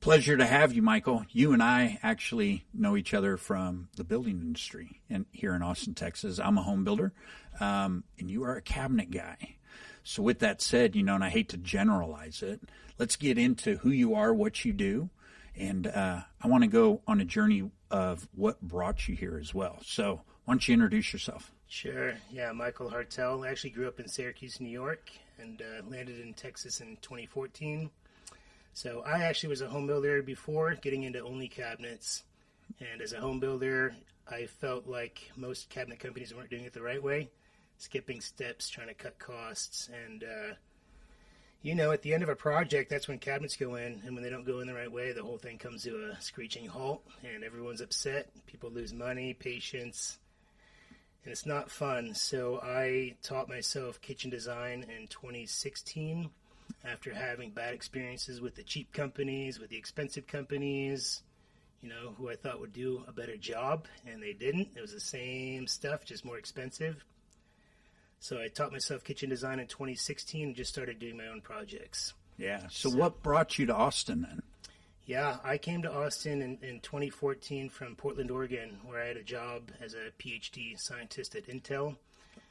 Pleasure to have you, Michael. You and I actually know each other from the building industry and here in Austin, Texas. I'm a home builder, um, and you are a cabinet guy. So, with that said, you know, and I hate to generalize it, let's get into who you are, what you do, and uh, I want to go on a journey of what brought you here as well. So, why don't you introduce yourself? Sure. Yeah, Michael Hartel. I actually grew up in Syracuse, New York, and uh, landed in Texas in 2014. So I actually was a home builder before getting into only cabinets. And as a home builder, I felt like most cabinet companies weren't doing it the right way, skipping steps, trying to cut costs. And, uh, you know, at the end of a project, that's when cabinets go in. And when they don't go in the right way, the whole thing comes to a screeching halt and everyone's upset. People lose money, patience, and it's not fun. So I taught myself kitchen design in 2016 after having bad experiences with the cheap companies, with the expensive companies, you know, who I thought would do a better job, and they didn't. It was the same stuff, just more expensive. So I taught myself kitchen design in 2016 and just started doing my own projects. Yeah. So, so what brought you to Austin then? Yeah, I came to Austin in, in 2014 from Portland, Oregon, where I had a job as a PhD scientist at Intel.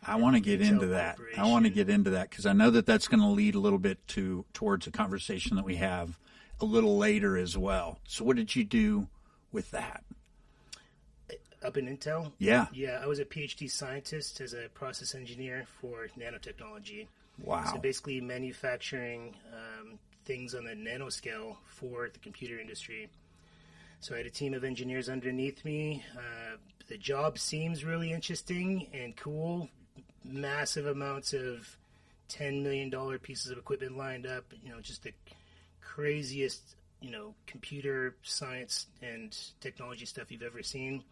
I want to get into that. I want to get into that because I know that that's going to lead a little bit to towards a conversation that we have a little later as well. So, what did you do with that? Up in Intel? Yeah. Yeah, I was a PhD scientist as a process engineer for nanotechnology. Wow. So, basically, manufacturing um, things on the nanoscale for the computer industry. So, I had a team of engineers underneath me. Uh, the job seems really interesting and cool, massive amounts of $10 million pieces of equipment lined up, you know, just the craziest, you know, computer science and technology stuff you've ever seen.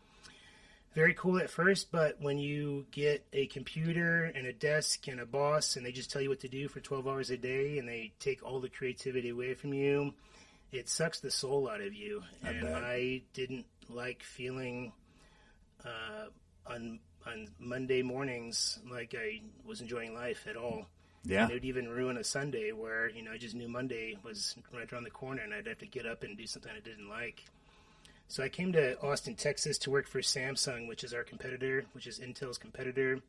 Very cool at first, but when you get a computer and a desk and a boss and they just tell you what to do for 12 hours a day and they take all the creativity away from you, it sucks the soul out of you. I and bet. I didn't like feeling uh, on on Monday mornings like I was enjoying life at all. Yeah. And it would even ruin a Sunday where, you know, I just knew Monday was right around the corner and I'd have to get up and do something I didn't like. So I came to Austin, Texas to work for Samsung, which is our competitor, which is Intel's competitor.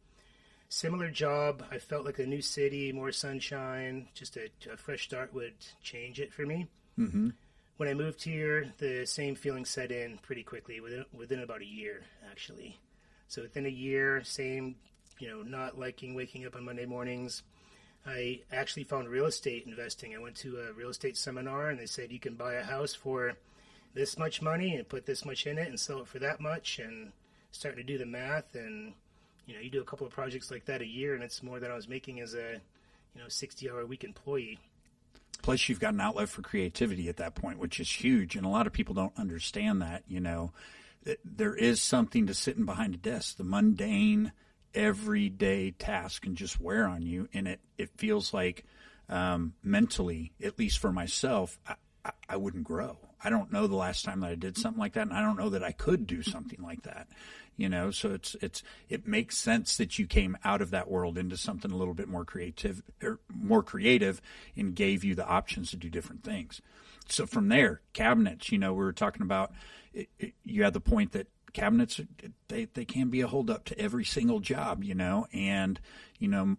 Similar job. I felt like a new city, more sunshine, just a, a fresh start would change it for me. Mm-hmm. When I moved here, the same feeling set in pretty quickly, within, within about a year, actually. So within a year, same, you know, not liking waking up on Monday mornings. I actually found real estate investing. I went to a real estate seminar and they said you can buy a house for this much money and put this much in it and sell it for that much and starting to do the math and you know you do a couple of projects like that a year and it's more than I was making as a you know 60 hour a week employee. Plus, you've got an outlet for creativity at that point, which is huge, and a lot of people don't understand that. You know, there is something to sitting behind a desk. The mundane, everyday task can just wear on you, and it it feels like um, mentally, at least for myself, I, I, I wouldn't grow. I don't know the last time that I did something like that, and I don't know that I could do something like that. You know, so it's it's it makes sense that you came out of that world into something a little bit more creative or more creative, and gave you the options to do different things. So from there, cabinets. You know, we were talking about. It, it, you had the point that cabinets they they can be a holdup to every single job. You know, and you know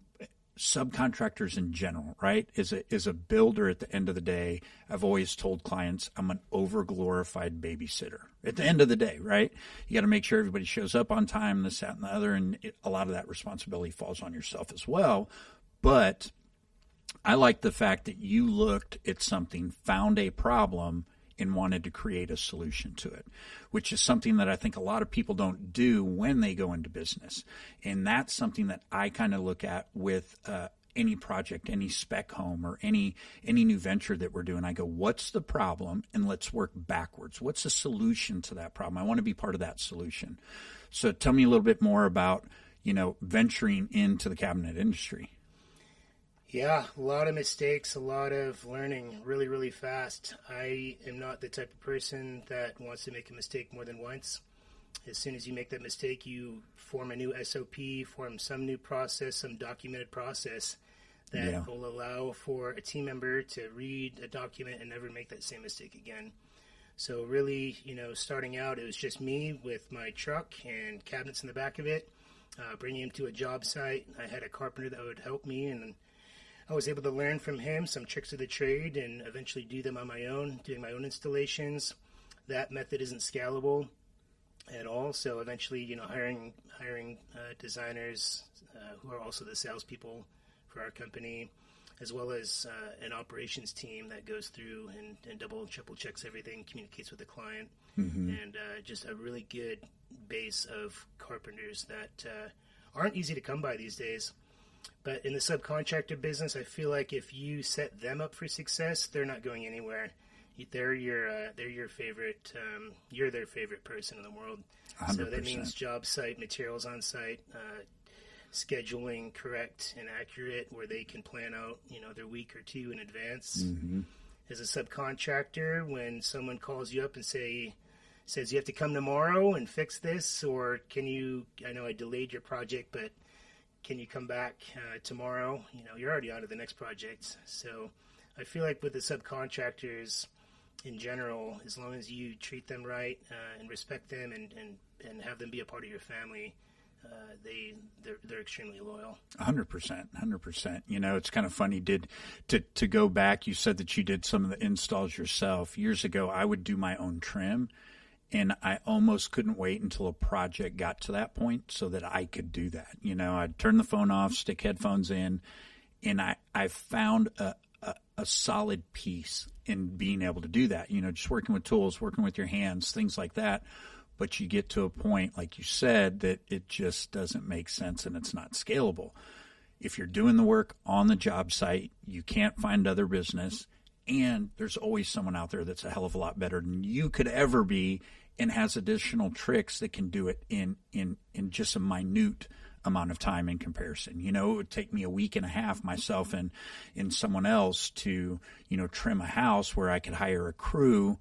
subcontractors in general, right? Is a is a builder at the end of the day. I've always told clients I'm an overglorified babysitter. At the end of the day, right? You got to make sure everybody shows up on time, this, that, and the other, and it, a lot of that responsibility falls on yourself as well. But I like the fact that you looked at something, found a problem, and wanted to create a solution to it, which is something that I think a lot of people don't do when they go into business. And that's something that I kind of look at with uh, any project, any spec home, or any any new venture that we're doing. I go, what's the problem, and let's work backwards. What's the solution to that problem? I want to be part of that solution. So, tell me a little bit more about you know venturing into the cabinet industry. Yeah, a lot of mistakes, a lot of learning really, really fast. I am not the type of person that wants to make a mistake more than once. As soon as you make that mistake, you form a new SOP, form some new process, some documented process that Yeah. will allow for a team member to read a document and never make that same mistake again. So really, you know, starting out, it was just me with my truck and cabinets in the back of it, uh, bringing him to a job site. I had a carpenter that would help me, and I was able to learn from him some tricks of the trade and eventually do them on my own, doing my own installations. That method isn't scalable at all. So eventually, you know, hiring hiring uh, designers uh, who are also the salespeople for our company, as well as uh, an operations team that goes through and, and double and triple checks everything, communicates with the client, and uh, just a really good base of carpenters that uh, aren't easy to come by these days. But in the subcontractor business, I feel like if you set them up for success, they're not going anywhere. They're your uh, they're your favorite. Um, you're their favorite person in the world. So that means job site materials on site, uh, scheduling correct and accurate, where they can plan out you know their week or two in advance. As a subcontractor, when someone calls you up and say says you have to come tomorrow and fix this, or can you? I know I delayed your project, but can you come back uh, tomorrow? You know, you're already on to the next project. So I feel like with the subcontractors in general, as long as you treat them right uh, and respect them and, and, and have them be a part of your family, uh, they they're, they're extremely loyal. Hundred percent, hundred percent. You know, it's kind of funny. Did to to go back? You said that you did some of the installs yourself years ago. I would do my own trim, and I almost couldn't wait until a project got to that point so that I could do that. You know, I'd turn the phone off, stick headphones in, and I I found a a, a solid piece in being able to do that. You know, just working with tools, working with your hands, things like that but you get to a point, like you said, that it just doesn't make sense and it's not scalable. If you're doing the work on the job site, you can't find other business, and there's always someone out there that's a hell of a lot better than you could ever be and has additional tricks that can do it in in in just a minute amount of time in comparison. You know, it would take me a week and a half myself and and someone else to, you know, trim a house where I could hire a crew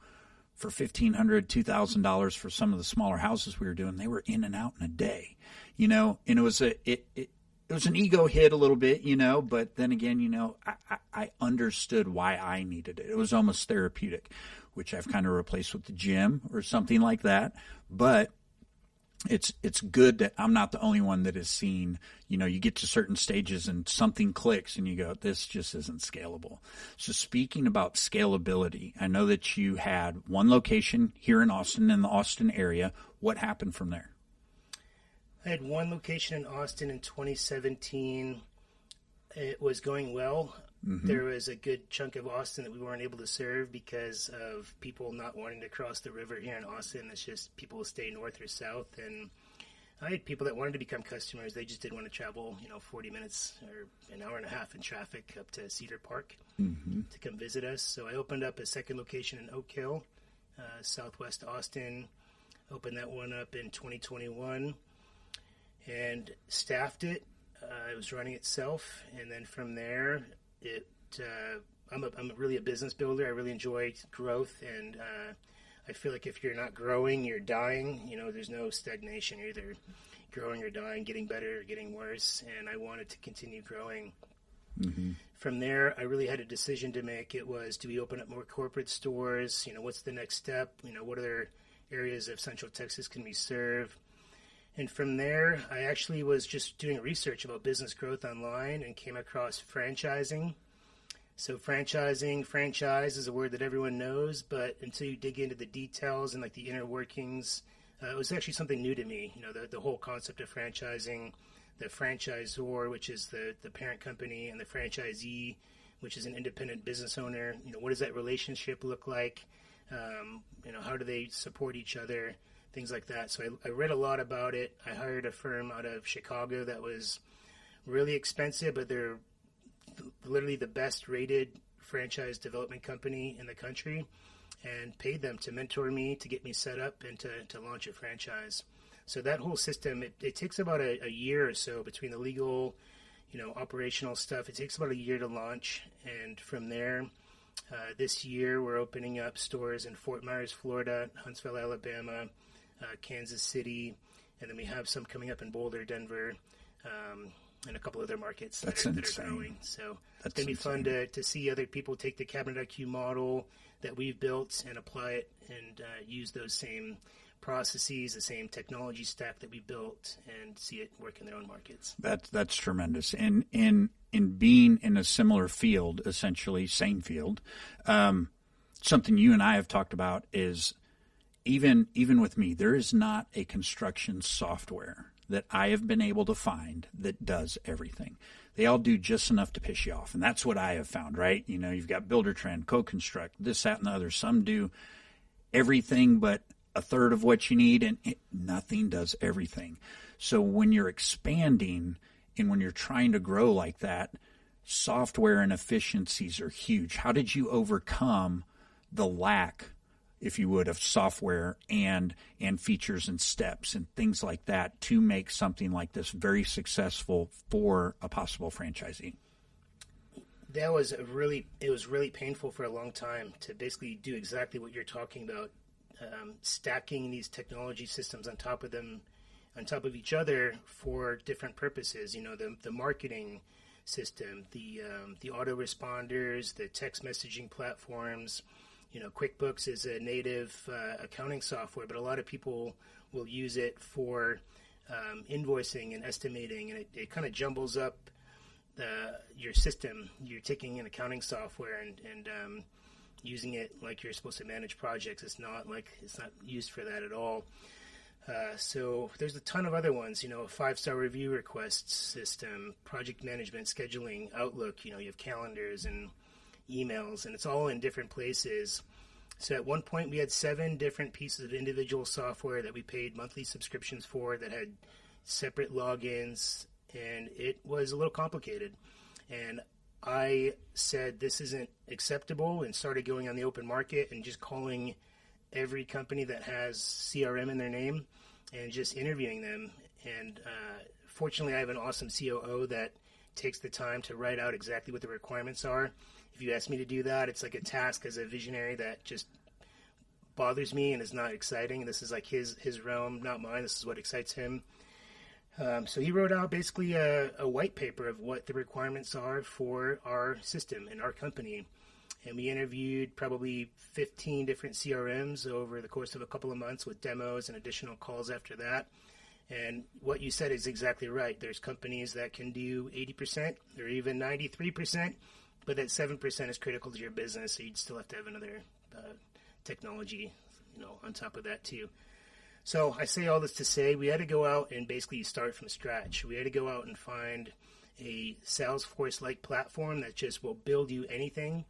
for fifteen hundred, two thousand dollars for some of the smaller houses we were doing. They were in and out in a day, you know, and it was a it, it it was an ego hit a little bit, you know, but then again, you know, I, I, I understood why I needed it. It was almost therapeutic, which I've kind of replaced with the gym or something like that. But it's it's good that I'm not the only one that has seen. You know, you get to certain stages and something clicks, and you go, "This just isn't scalable." So, speaking about scalability, I know that you had one location here in Austin, in the Austin area. What happened from there? I had one location in Austin in 2017. It was going well. There was a good chunk of Austin that we weren't able to serve because of people not wanting to cross the river here in Austin. It's just people stay north or south. And I had people that wanted to become customers. They just didn't want to travel, you know, 40 minutes or an hour and a half in traffic up to Cedar Park to come visit us. So I opened up a second location in Oak Hill, uh, southwest Austin. Opened that one up in 2021 and staffed it. Uh, it was running itself, and then from there, it. Uh, I'm a, I'm really a business builder. I really enjoy growth, and uh, I feel like if you're not growing, you're dying. You know, there's no stagnation. You're either growing or dying, getting better or getting worse. And I wanted to continue growing. From there, I really had a decision to make. It was do we open up more corporate stores? You know, what's the next step? You know, what other areas of Central Texas can we serve? And from there, I actually was just doing research about business growth online and came across franchising. So, franchising, franchise is a word that everyone knows, but until you dig into the details and like the inner workings, uh, it was actually something new to me. You know, the, the whole concept of franchising, the franchisor, which is the, the parent company, and the franchisee, which is an independent business owner. You know, what does that relationship look like? Um, you know, how do they support each other? Things like that. So I, I read a lot about it. I hired a firm out of Chicago that was really expensive, but they're literally the best rated franchise development company in the country and paid them to mentor me to get me set up and to, to launch a franchise so that whole system it, it takes about a, a year or so between the legal you know operational stuff it takes about a year to launch and from there uh, this year we're opening up stores in fort myers florida huntsville alabama uh, kansas city and then we have some coming up in boulder denver um, and a couple other markets that, are, that are growing. So That's it's gonna be fun to, to see other people take the Cabinet IQ model that we've built and apply it and uh, use those same processes, the same technology stack that we built, and see it work in their own markets. That's that's tremendous. And in in being in a similar field, essentially same field, um, something you and I have talked about is even even with me, there is not a construction software that I have been able to find that does everything. They all do just enough to piss you off, and that's what I have found. Right? You know, you've got Builder Trend, CoConstruct, this, that, and the other. Some do everything but a third of what you need, and it, nothing does everything. So when you're expanding and when you're trying to grow like that, software and efficiencies are huge. How did you overcome the lack, if you would, of software and and features and steps and things like that to make something like this very successful for a possible franchisee? that was a really it was really painful for a long time to basically do exactly what you're talking about um, stacking these technology systems on top of them on top of each other for different purposes you know the, the marketing system the um, the autoresponders the text messaging platforms you know quickbooks is a native uh, accounting software but a lot of people will use it for um, invoicing and estimating and it, it kind of jumbles up uh, your system. You're taking an accounting software and, and um, using it like you're supposed to manage projects. It's not like it's not used for that at all. Uh, so there's a ton of other ones. You know, five star review request system, project management, scheduling, Outlook. You know, you have calendars and emails, and it's all in different places. So at one point, we had seven different pieces of individual software that we paid monthly subscriptions for that had separate logins, and it was a little complicated. And I said this isn't acceptable and started going on the open market and just calling every company that has CRM in their name and just interviewing them. And uh, fortunately, I have an awesome COO that takes the time to write out exactly what the requirements are. If you ask me to do that, it's like a task as a visionary that just bothers me and is not exciting. This is like his his realm, not mine. This is what excites him. Um, so he wrote out basically a, a white paper of what the requirements are for our system and our company. And we interviewed probably 15 different CRMs over the course of a couple of months with demos and additional calls after that. And what you said is exactly right. There's companies that can do 80% or even 93%, but that 7% is critical to your business. So you'd still have to have another uh, technology, you know, on top of that too. So I say all this to say we had to go out and basically start from scratch. We had to go out and find a Salesforce-like platform that just will build you anything.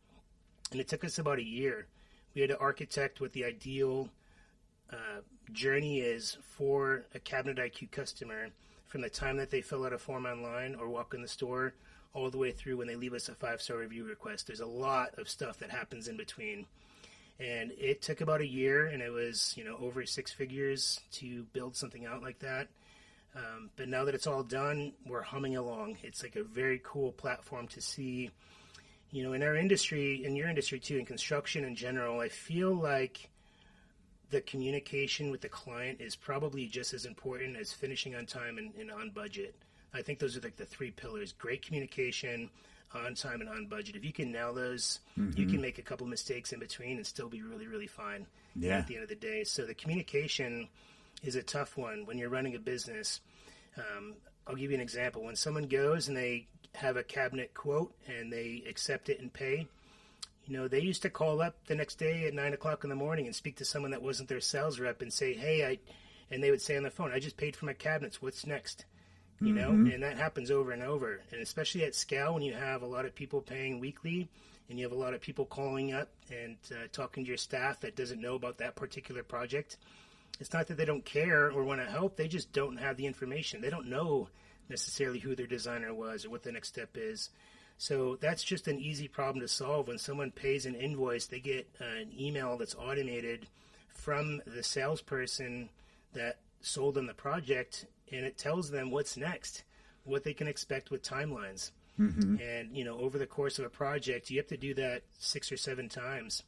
And it took us about a year. We had to architect what the ideal uh, journey is for a Cabinet IQ customer from the time that they fill out a form online or walk in the store all the way through when they leave us a five-star review request. There's a lot of stuff that happens in between. And it took about a year and it was you know over six figures to build something out like that. Um, but now that it's all done we're humming along. It's like a very cool platform to see you know in our industry in your industry too in construction in general i feel like the communication with the client is probably just as important as finishing on time and, and on budget i think those are like the three pillars great communication on time and on budget. If you can nail those, you can make a couple mistakes in between and still be really, really fine Yeah. at the end of the day. So the communication is a tough one when you're running a business. Um, I'll give you an example. When someone goes and they have a cabinet quote and they accept it and pay, you know, they used to call up the next day at nine o'clock in the morning and speak to someone that wasn't their sales rep and say, "Hey, I," and they would say on the phone, "I just paid for my cabinets. What's next?" you know? And that happens over and over. And especially at scale when you have a lot of people paying weekly and you have a lot of people calling up and uh, talking to your staff that doesn't know about that particular project it's not that they don't care or want to help. They just don't have the information. They don't know necessarily who their designer was or what the next step is so that's just an easy problem to solve when someone pays an invoice they get an email that's automated from the salesperson that sold them the project and it tells them what's next, what they can expect with timelines. Mm-hmm. And you know, over the course of a project, you have to do that six or seven times.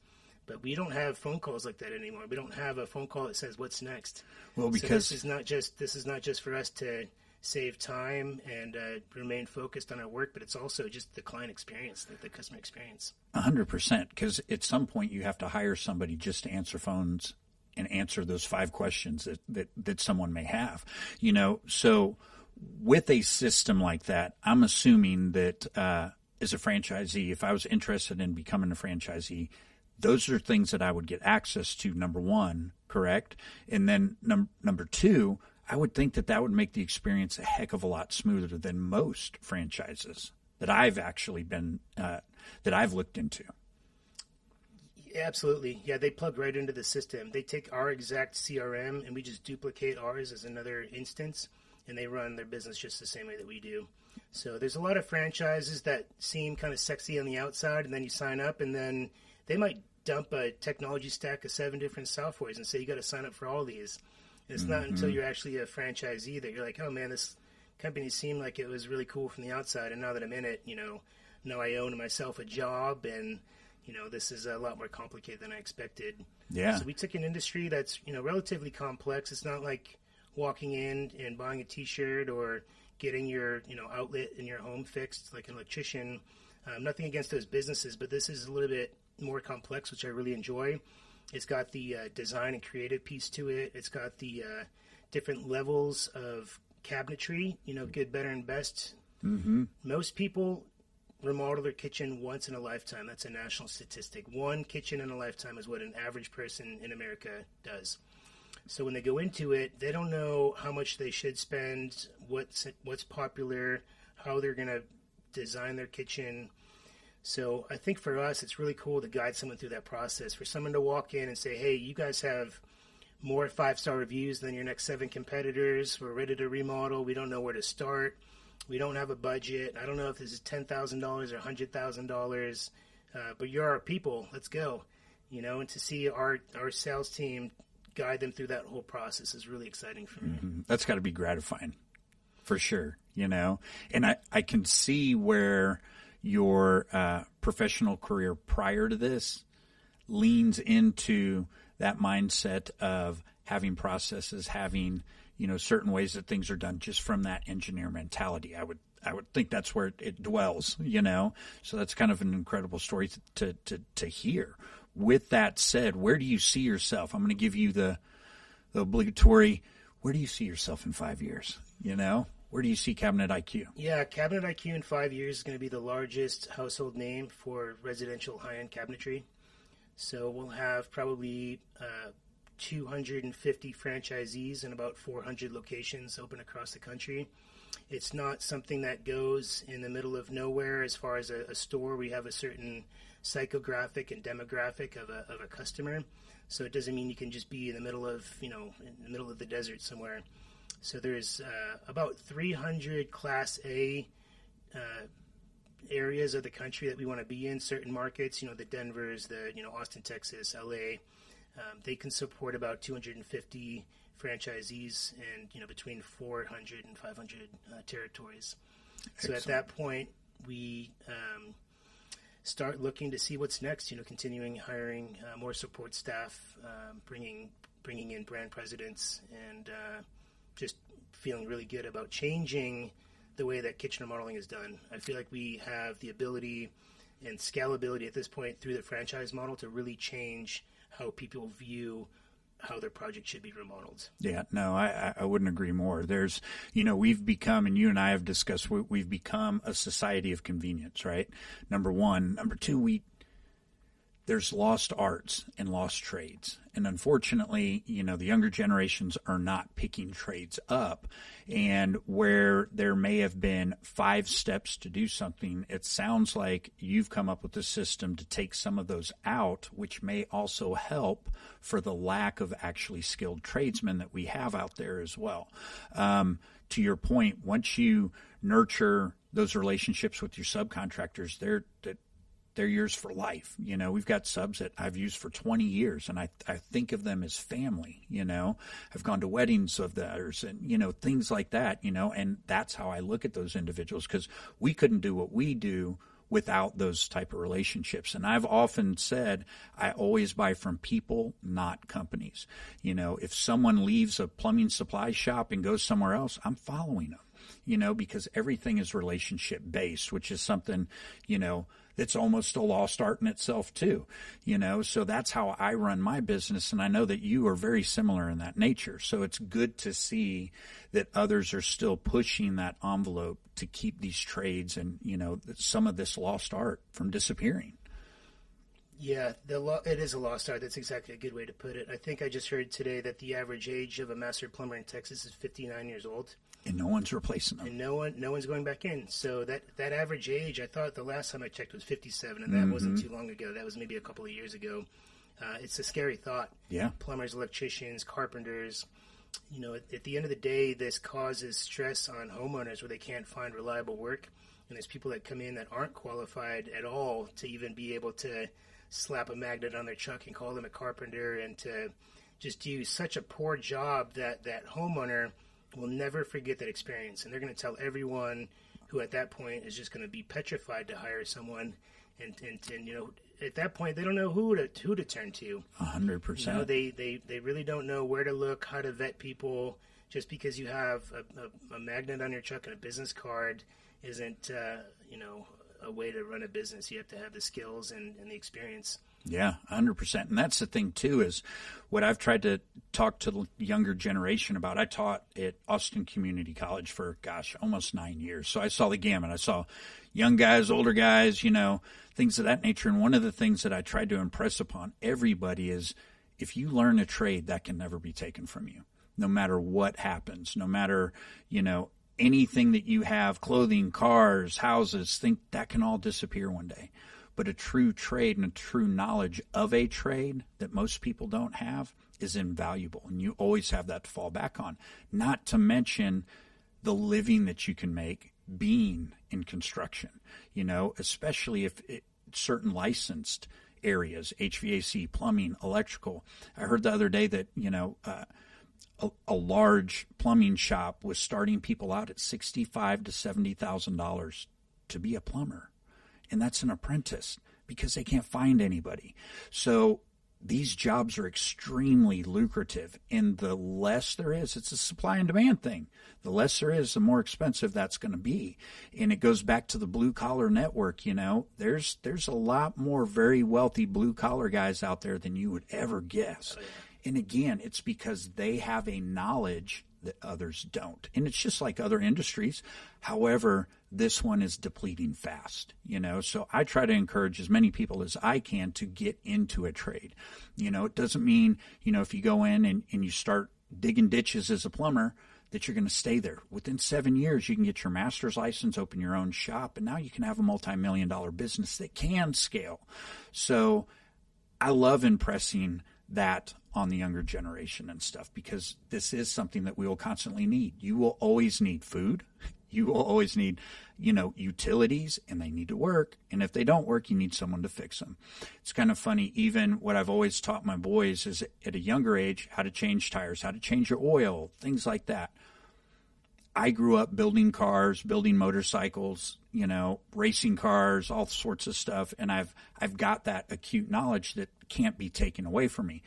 But we don't have phone calls like that anymore. We don't have a phone call that says what's next. Well, so because this is not just this is not just for us to save time and uh, remain focused on our work, but it's also just the client experience, the, the customer experience. A hundred percent. Because at some point you have to hire somebody just to answer phones and answer those five questions that, that, that someone may have, you know, so with a system like that, I'm assuming that, uh, as a franchisee, if I was interested in becoming a franchisee, those are things that I would get access to. Number one, correct, and then num- number two, I would think that that would make the experience a heck of a lot smoother than most franchises that I've actually been uh, that I've looked into. Absolutely, yeah. They plug right into the system. They take our exact CRM and we just duplicate ours as another instance, and they run their business just the same way that we do. So there's a lot of franchises that seem kind of sexy on the outside, and then you sign up, and then they might dump a technology stack of seven different softwares and say you got to sign up for all these. It's mm-hmm. not until you're actually a franchisee that you're like, oh man, this company seemed like it was really cool from the outside, and now that I'm in it, you know, now I own myself a job, and you know, this is a lot more complicated than I expected. Yeah. So we took an industry that's you know relatively complex. It's not like walking in and buying a T-shirt or getting your you know outlet in your home fixed like an electrician. Um, nothing against those businesses, but this is a little bit more complex, which I really enjoy. It's got the uh, design and creative piece to it. It's got the uh, different levels of cabinetry. You know, good, better, and best. Mm-hmm. Most people remodel their kitchen once in a lifetime. That's a national statistic. One kitchen in a lifetime is what an average person in America does. So when they go into it, they don't know how much they should spend, what's what's popular, how they're going to design their kitchen. So I think for us, it's really cool to guide someone through that process. For someone to walk in and say, "Hey, you guys have more five star reviews than your next seven competitors. We're ready to remodel. We don't know where to start. We don't have a budget. I don't know if this is ten thousand dollars or hundred thousand uh, dollars, but you're our people. Let's go." You know, and to see our our sales team guide them through that whole process is really exciting for me. Mm-hmm. That's got to be gratifying for sure, you know? And I, I can see where your uh, professional career prior to this leans into that mindset of having processes, having, you know, certain ways that things are done just from that engineer mentality. I would I would think that's where it dwells, you know. So that's kind of an incredible story to to to, to hear with that said, where do you see yourself? I'm going to give you the, the obligatory, where do you see yourself in five years? You know, where do you see Cabinet IQ? Yeah, Cabinet IQ in five years is going to be the largest household name for residential high end cabinetry. So we'll have probably uh, 250 franchisees in about 400 locations open across the country. It's not something that goes in the middle of nowhere as far as a, a store. We have a certain psychographic and demographic of a, of a customer. So it doesn't mean you can just be in the middle of, you know, in the middle of the desert somewhere. So there's uh, about 300 Class A uh, areas of the country that we want to be in. Certain markets, you know, the Denver's, the you know Austin, Texas, LA, um, they can support about 250 franchisees and you know between 400 and 500 uh, territories. Excellent. So at that point, we um, start looking to see what's next. You know, continuing hiring uh, more support staff, um, bringing bringing in brand presidents, and uh, just feeling really good about changing the way that kitchen remodeling is done. I feel like we have the ability and scalability at this point through the franchise model to really change how people view how their project should be remodeled. Yeah, no, I, I wouldn't agree more. There's, you know, we've become, and you and I have discussed, we've become a society of convenience, right? Number one. Number two, we, there's lost arts and lost trades. And unfortunately, you know, the younger generations are not picking trades up. And where there may have been five steps to do something, it sounds like you've come up with a system to take some of those out, which may also help for the lack of actually skilled tradesmen that we have out there as well. Um, to your point, once you nurture those relationships with your subcontractors, they're, they're yours for life. You know, we've got subs that I've used for 20 years and I, I think of them as family, you know, I've gone to weddings of theirs and, you know, things like that, you know, and that's how I look at those individuals because we couldn't do what we do without those type of relationships. And I've often said I always buy from people, not companies. You know, if someone leaves a plumbing supply shop and goes somewhere else, I'm following them you know, because everything is relationship based, which is something, you know, that's almost a lost art in itself too, you know, so that's how I run my business. And I know that you are very similar in that nature. So it's good to see that others are still pushing that envelope to keep these trades and, you know, some of this lost art from disappearing. Yeah, the lo- it is a lost art. That's exactly a good way to put it. I think I just heard today that the average age of a master plumber in Texas is 59 years old, and no one's replacing them. and no one, no one's going back in. So that that average age, I thought the last time I checked was 57, and that wasn't too long ago. That was maybe a couple of years ago. Uh, it's a scary thought. Yeah. plumbers, electricians, carpenters. You know, at, at the end of the day, this causes stress on homeowners where they can't find reliable work, and there's people that come in that aren't qualified at all to even be able to slap a magnet on their truck and call them a carpenter, and to just do such a poor job that that homeowner will never forget that experience, and they're going to tell everyone who at that point is just going to be petrified to hire someone, and, and and you know at that point they don't know who to who to turn to. A hundred You know, percent. they, they, they really don't know where to look, how to vet people. Just because you have a, a, a magnet on your truck and a business card isn't, uh, you know, a way to run a business. You have to have the skills and, and the experience. Yeah, hundred percent. And that's the thing too is what I've tried to talk to the younger generation about. I taught at Austin Community College for gosh, almost nine years. So I saw the gamut. I saw young guys, older guys, you know, things of that nature. And one of the things that I tried to impress upon everybody is if you learn a trade, that can never be taken from you. No matter what happens, no matter, you know, anything that you have, clothing, cars, houses, think that can all disappear one day. But a true trade and a true knowledge of a trade that most people don't have is invaluable. And you always have that to fall back on. Not to mention the living that you can make being in construction you know especially if it, certain licensed areas hvac plumbing electrical. I heard the other day that you know uh, a, a large plumbing shop was starting people out at sixty-five to seventy thousand dollars to be a plumber and that's an apprentice because they can't find anybody. So these jobs are extremely lucrative, and the less there is, it's a supply and demand thing. The less there is, the more expensive that's going to be. And it goes back to the blue collar network. You know, there's there's a lot more very wealthy blue collar guys out there than you would ever guess. Oh, And again, it's because they have a knowledge that others don't. And it's just like other industries. However, this one is depleting fast, you know. So I try to encourage as many people as I can to get into a trade. You know, it doesn't mean, you know, if you go in and, and you start digging ditches as a plumber, that you're going to stay there. Within seven years, you can get your master's license, open your own shop, and now you can have a multi million dollar business that can scale. So I love impressing that on the younger generation and stuff because this is something that we will constantly need. You will always need food. You will always need, you know, utilities and they need to work. And if they don't work, you need someone to fix them. It's kind of funny. Even what I've always taught my boys is at a younger age, how to change tires, how to change your oil, things like that. I grew up building cars, building motorcycles, you know, racing cars, all sorts of stuff, and I've I've got that acute knowledge that can't be taken away from me.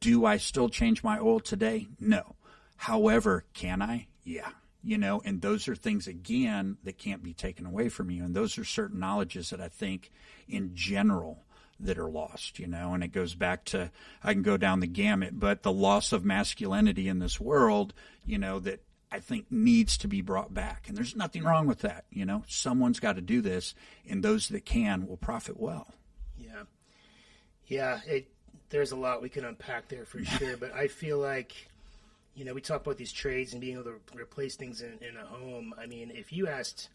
Do I still change my oil today? No. However, can I? Yeah. You know, and those are things again that can't be taken away from you. And those are certain knowledges that I think in general that are lost, you know, and it goes back to I can go down the gamut, but the loss of masculinity in this world, you know, that I think needs to be brought back. And there's nothing wrong with that. You know, someone's got to do this, and those that can will profit well. Yeah. Yeah. It, there's a lot we can unpack there for sure, but I feel like, you know, we talk about these trades and being able to replace things in, in a home. I mean, if you asked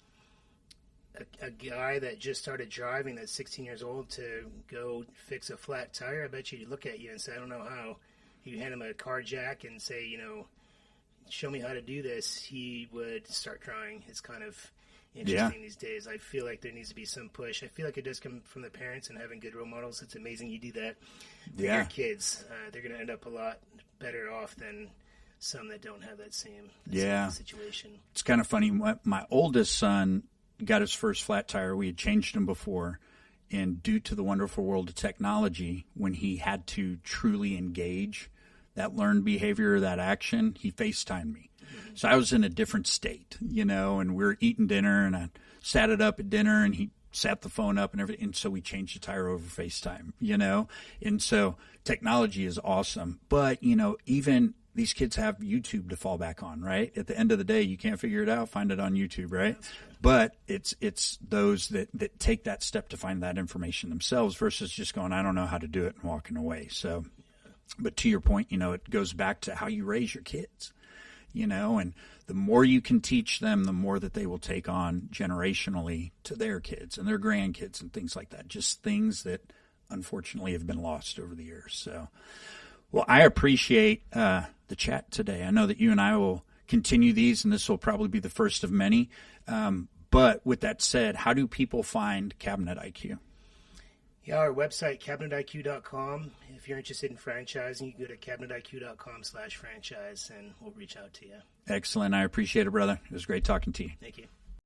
a, a guy that just started driving that's 16 years old to go fix a flat tire, I bet you he'd look at you and say, I don't know how. You hand him a car jack and say, you know, show me how to do this, he would start crying. It's kind of interesting these days. I feel like there needs to be some push. I feel like it does come from the parents and having good role models. It's amazing you do that for Yeah. your kids. Uh, they're going to end up a lot better off than some that don't have that same, that same Yeah. situation. It's kind of funny. My, my oldest son got his first flat tire. We had changed him before. And due to the wonderful world of technology, when he had to truly engage that learned behavior, that action, he FaceTimed me. So I was in a different state, you know, and we are eating dinner and I sat it up at dinner and he sat the phone up and everything. And so we changed the tire over FaceTime, you know? And so technology is awesome. But, you know, even these kids have YouTube to fall back on, right? At the end of the day, you can't figure it out, find it on YouTube, right? But it's it's those that that take that step to find that information themselves versus just going, I don't know how to do it and walking away. So, but to your point, you know, it goes back to how you raise your kids, you know, and the more you can teach them, the more that they will take on generationally to their kids and their grandkids and things like that. Just things that unfortunately have been lost over the years. So, well, I appreciate uh, the chat today. I know that you and I will continue these, and this will probably be the first of many. Um, but with that said, how do people find Cabinet IQ? Yeah, our website, cabinetiq.com. If you're interested in franchising, you can go to cabinetiq.com slash franchise and we'll reach out to you. Excellent. I appreciate it, brother. It was great talking to you. Thank you.